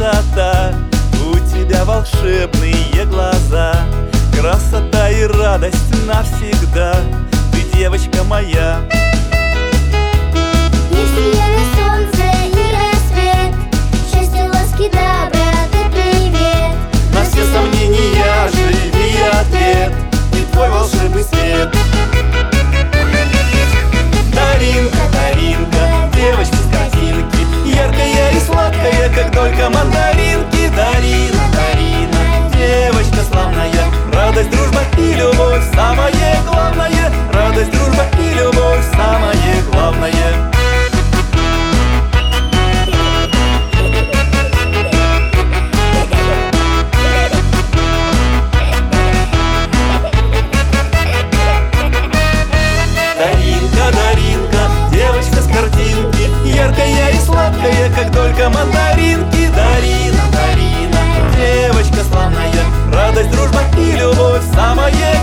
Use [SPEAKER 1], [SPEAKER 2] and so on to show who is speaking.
[SPEAKER 1] Красота У тебя волшебные глаза. Красота и радость навсегда Ты девочка моя.
[SPEAKER 2] Если я на солнце мандаринки Дарина, Дарина Девочка славная. Радость,
[SPEAKER 1] дружба и любовь Самое главное. Радость, дружба и любовь Самое главное. Даринка, девочка с картинки. Яркая и сладкая, как только мандаринка yeah.